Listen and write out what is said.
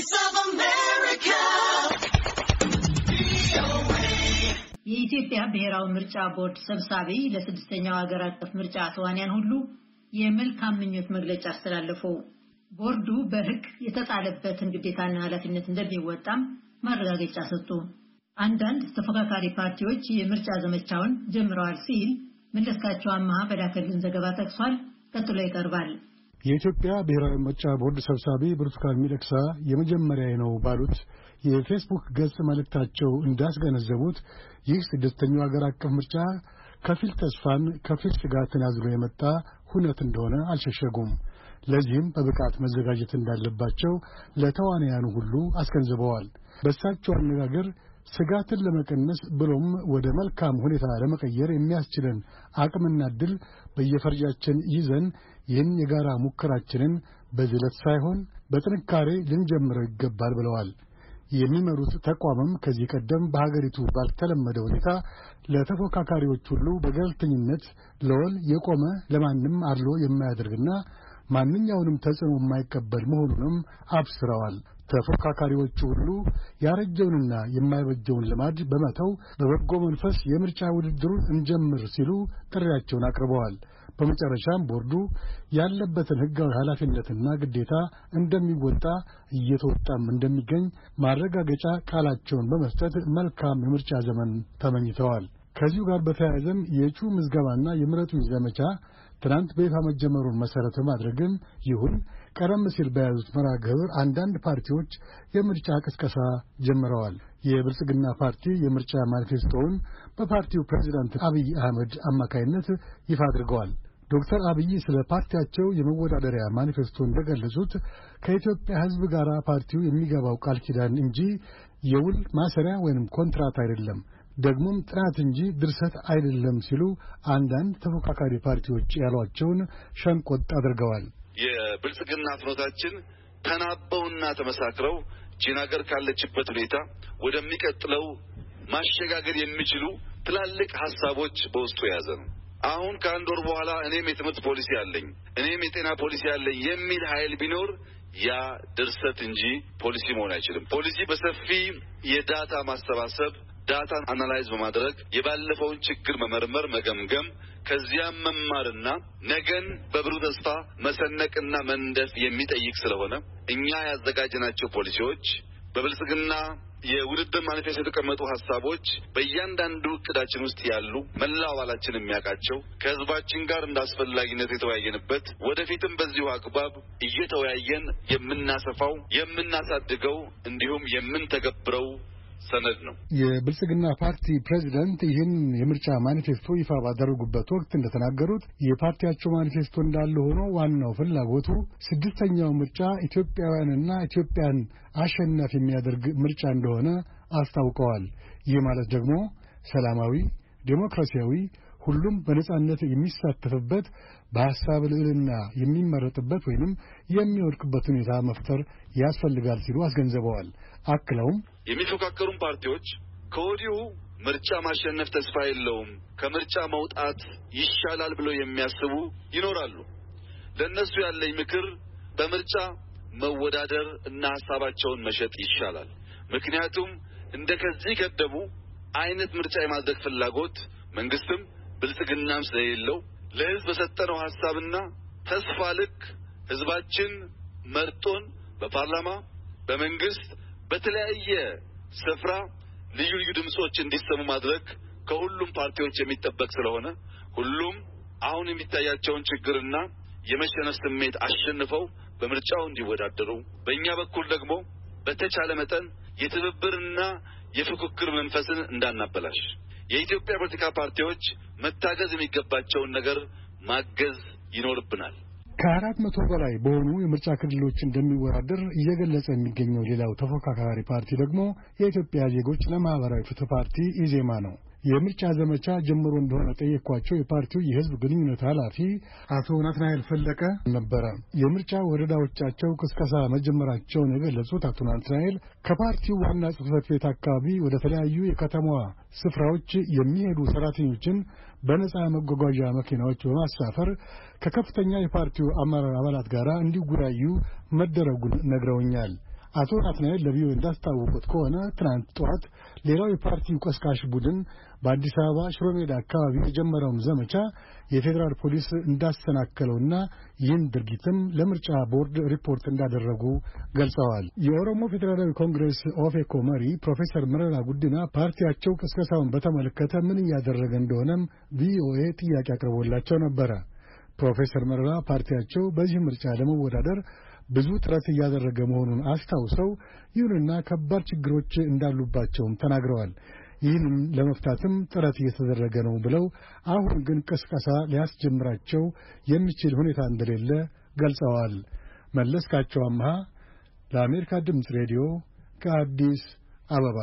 Voice of America. የኢትዮጵያ ብሔራዊ ምርጫ ቦርድ ሰብሳቢ ለስድስተኛው ሀገር አቀፍ ምርጫ ተዋንያን ሁሉ የመልካም ምኞት መግለጫ አስተላለፉ። ቦርዱ በሕግ የተጣለበትን ግዴታና ኃላፊነት እንደሚወጣም ማረጋገጫ ሰጡ። አንዳንድ ተፎካካሪ ፓርቲዎች የምርጫ ዘመቻውን ጀምረዋል ሲል መለስካቸው አመሃ በላከልን ዘገባ ጠቅሷል። ቀጥሎ ይቀርባል። የኢትዮጵያ ብሔራዊ ምርጫ ቦርድ ሰብሳቢ ብርቱካን ሚደቅሳ የመጀመሪያ ነው ባሉት የፌስቡክ ገጽ መልእክታቸው እንዳስገነዘቡት ይህ ስድስተኛው ሀገር አቀፍ ምርጫ ከፊል ተስፋን ከፊል ስጋትን አዝሎ የመጣ ሁነት እንደሆነ አልሸሸጉም። ለዚህም በብቃት መዘጋጀት እንዳለባቸው ለተዋንያኑ ሁሉ አስገንዝበዋል። በእሳቸው አነጋገር ስጋትን ለመቀነስ ብሎም ወደ መልካም ሁኔታ ለመቀየር የሚያስችለን አቅምና ዕድል በየፈርጃችን ይዘን ይህን የጋራ ሙከራችንን በዝለት ሳይሆን በጥንካሬ ልንጀምረው ይገባል ብለዋል። የሚመሩት ተቋምም ከዚህ ቀደም በሀገሪቱ ባልተለመደ ሁኔታ ለተፎካካሪዎች ሁሉ በገለልተኝነት ለወል የቆመ ለማንም አድሎ የማያደርግና ማንኛውንም ተጽዕኖ የማይቀበል መሆኑንም አብስረዋል። ተፎካካሪዎቹ ሁሉ ያረጀውንና የማይበጀውን ልማድ በመተው በበጎ መንፈስ የምርጫ ውድድሩን እንጀምር ሲሉ ጥሪያቸውን አቅርበዋል። በመጨረሻም ቦርዱ ያለበትን ሕጋዊ ኃላፊነትና ግዴታ እንደሚወጣ እየተወጣም እንደሚገኝ ማረጋገጫ ቃላቸውን በመስጠት መልካም የምርጫ ዘመን ተመኝተዋል። ከዚሁ ጋር በተያያዘም የእጩ ምዝገባና የምረጡኝ ዘመቻ ትናንት በይፋ መጀመሩን መሠረት በማድረግም ይሁን ቀደም ሲል በያዙት መርሃ ግብር አንዳንድ ፓርቲዎች የምርጫ ቅስቀሳ ጀምረዋል። የብልጽግና ፓርቲ የምርጫ ማኒፌስቶውን በፓርቲው ፕሬዚዳንት አብይ አህመድ አማካይነት ይፋ አድርገዋል። ዶክተር አብይ ስለ ፓርቲያቸው የመወዳደሪያ ማኒፌስቶ እንደገለጹት ከኢትዮጵያ ሕዝብ ጋር ፓርቲው የሚገባው ቃል ኪዳን እንጂ የውል ማሰሪያ ወይም ኮንትራት አይደለም ደግሞም ጥናት እንጂ ድርሰት አይደለም ሲሉ አንዳንድ ተፎካካሪ ፓርቲዎች ያሏቸውን ሸንቆጥ አድርገዋል። የብልጽግና ፍኖታችን ተናበውና ተመሳክረው ይቺን ሀገር ካለችበት ሁኔታ ወደሚቀጥለው ማሸጋገር የሚችሉ ትላልቅ ሀሳቦች በውስጡ የያዘ ነው። አሁን ከአንድ ወር በኋላ እኔም የትምህርት ፖሊሲ አለኝ፣ እኔም የጤና ፖሊሲ አለኝ የሚል ኃይል ቢኖር ያ ድርሰት እንጂ ፖሊሲ መሆን አይችልም። ፖሊሲ በሰፊ የ data ማሰባሰብ data ን analyze በማድረግ የባለፈውን ችግር መመርመር፣ መገምገም ከዚያም መማርና ነገን በብሩህ ተስፋ መሰነቅና መንደፍ የሚጠይቅ ስለሆነ እኛ ያዘጋጀናቸው ፖሊሲዎች በብልጽግና የውድድር ማኒፌስቶ የተቀመጡ ሀሳቦች በእያንዳንዱ እቅዳችን ውስጥ ያሉ መላው አባላችን የሚያውቃቸው ከሕዝባችን ጋር እንደ አስፈላጊነት የተወያየንበት ወደፊትም በዚሁ አግባብ እየተወያየን የምናሰፋው የምናሳድገው እንዲሁም የምንተገብረው ሰነድ ነው። የብልጽግና ፓርቲ ፕሬዚደንት ይህን የምርጫ ማኒፌስቶ ይፋ ባደረጉበት ወቅት እንደተናገሩት የፓርቲያቸው ማኒፌስቶ እንዳለ ሆኖ ዋናው ፍላጎቱ ስድስተኛው ምርጫ ኢትዮጵያውያንና ኢትዮጵያን አሸናፊ የሚያደርግ ምርጫ እንደሆነ አስታውቀዋል። ይህ ማለት ደግሞ ሰላማዊ፣ ዴሞክራሲያዊ፣ ሁሉም በነጻነት የሚሳተፍበት በሐሳብ ልዕልና የሚመረጥበት ወይንም የሚወድቅበት ሁኔታ መፍጠር ያስፈልጋል ሲሉ አስገንዝበዋል። አክለውም የሚፎካከሩን ፓርቲዎች ከወዲሁ ምርጫ ማሸነፍ ተስፋ የለውም፣ ከምርጫ መውጣት ይሻላል ብለው የሚያስቡ ይኖራሉ። ለእነሱ ያለኝ ምክር በምርጫ መወዳደር እና ሀሳባቸውን መሸጥ ይሻላል። ምክንያቱም እንደ ከዚህ ቀደሙ አይነት ምርጫ የማድረግ ፍላጎት መንግስትም ብልጽግናም ስለሌለው ለሕዝብ በሰጠነው ሀሳብና ተስፋ ልክ ሕዝባችን መርጦን በፓርላማ በመንግስት በተለያየ ስፍራ ልዩ ልዩ ድምጾች እንዲሰሙ ማድረግ ከሁሉም ፓርቲዎች የሚጠበቅ ስለሆነ ሁሉም አሁን የሚታያቸውን ችግርና የመሸነፍ ስሜት አሸንፈው በምርጫው እንዲወዳደሩ፣ በእኛ በኩል ደግሞ በተቻለ መጠን የትብብርና የፉክክር መንፈስን እንዳናበላሽ የኢትዮጵያ ፖለቲካ ፓርቲዎች መታገዝ የሚገባቸውን ነገር ማገዝ ይኖርብናል። ከአራት መቶ በላይ በሆኑ የምርጫ ክልሎች እንደሚወዳደር እየገለጸ የሚገኘው ሌላው ተፎካካሪ ፓርቲ ደግሞ የኢትዮጵያ ዜጎች ለማህበራዊ ፍትህ ፓርቲ ኢዜማ ነው። የምርጫ ዘመቻ ጀምሮ እንደሆነ ጠየኳቸው የፓርቲው የህዝብ ግንኙነት ኃላፊ አቶ ናትናኤል ፈለቀ ነበረ። የምርጫ ወረዳዎቻቸው ቅስቀሳ መጀመራቸውን የገለጹት አቶ ናትናኤል ከፓርቲው ዋና ጽሕፈት ቤት አካባቢ ወደ ተለያዩ የከተማዋ ስፍራዎች የሚሄዱ ሰራተኞችን በነጻ መጓጓዣ መኪናዎች በማሳፈር ከከፍተኛ የፓርቲው አመራር አባላት ጋር እንዲወያዩ መደረጉን ነግረውኛል። አቶ ናትናኤል ለቪኦኤ እንዳስታወቁት ከሆነ ትናንት ጠዋት ሌላው የፓርቲው ቀስቃሽ ቡድን በአዲስ አበባ ሽሮ ሜዳ አካባቢ የጀመረውን ዘመቻ የፌዴራል ፖሊስ እንዳሰናከለውና ይህን ድርጊትም ለምርጫ ቦርድ ሪፖርት እንዳደረጉ ገልጸዋል። የኦሮሞ ፌዴራላዊ ኮንግሬስ ኦፌኮ መሪ ፕሮፌሰር መረራ ጉዲና ፓርቲያቸው ቅስቀሳውን በተመለከተ ምን እያደረገ እንደሆነም ቪኦኤ ጥያቄ አቅርቦላቸው ነበረ። ፕሮፌሰር መረራ ፓርቲያቸው በዚህ ምርጫ ለመወዳደር ብዙ ጥረት እያደረገ መሆኑን አስታውሰው ይሁንና ከባድ ችግሮች እንዳሉባቸውም ተናግረዋል። ይህንን ለመፍታትም ጥረት እየተደረገ ነው ብለው አሁን ግን ቅስቀሳ ሊያስጀምራቸው የሚችል ሁኔታ እንደሌለ ገልጸዋል። መለስካቸው አምሃ ለአሜሪካ ድምፅ ሬዲዮ ከአዲስ አበባ